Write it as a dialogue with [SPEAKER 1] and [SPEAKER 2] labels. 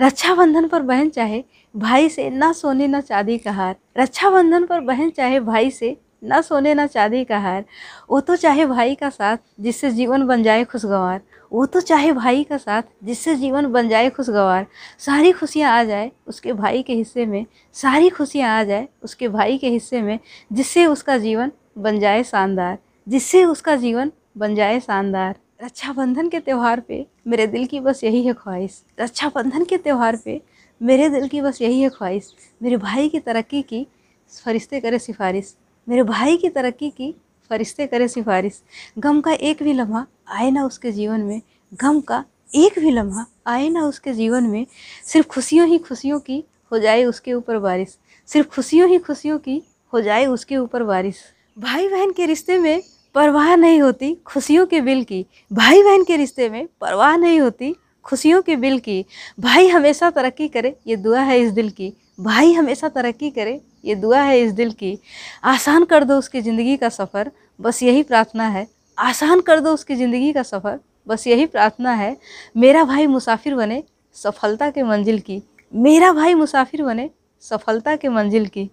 [SPEAKER 1] रक्षाबंधन पर बहन चाहे भाई से ना सोने ना चांदी का हार। रक्षाबंधन पर बहन चाहे भाई से ना सोने ना चांदी का हार। वो तो चाहे भाई का साथ, जिससे जीवन बन जाए खुशगवार। वो तो चाहे भाई का साथ, जिससे जीवन बन जाए खुशगवार। सारी खुशियाँ आ जाए उसके भाई के हिस्से में। सारी खुशियाँ आ जाए उसके भाई के हिस्से में, जिससे उसका जीवन बन जाए शानदार। जिससे उसका जीवन बन जाए शानदार। रक्षाबंधन के त्यौहार पे मेरे दिल की बस यही है ख्वाहिश। रक्षाबंधन के त्यौहार पे मेरे दिल की बस यही है ख्वाहिश। मेरे भाई की तरक्की की फरिश्ते करे सिफारिश। मेरे भाई की तरक्की की फरिश्ते करे सिफारिश। गम का एक भी लम्हा आए ना उसके जीवन में। गम का एक भी लम्हा आए ना उसके जीवन में। सिर्फ़ खुशियों ही खुशियों की हो जाए उसके ऊपर बारिश। सिर्फ़ खुशियों ही खुशियों की हो जाए उसके ऊपर बारिश। भाई बहन के रिश्ते में परवाह नहीं होती खुशियों के बिल की। भाई बहन के रिश्ते में परवाह नहीं होती खुशियों के बिल की। भाई हमेशा तरक्की करे, ये दुआ है इस दिल की। भाई हमेशा तरक्की करे, ये दुआ है इस दिल की। आसान कर दो उसकी ज़िंदगी का सफ़र, बस यही प्रार्थना है। आसान कर दो उसकी ज़िंदगी का सफ़र, बस यही प्रार्थना है। मेरा भाई मुसाफिर बने सफलता के मंजिल की। मेरा भाई मुसाफिर बने सफलता के मंजिल की।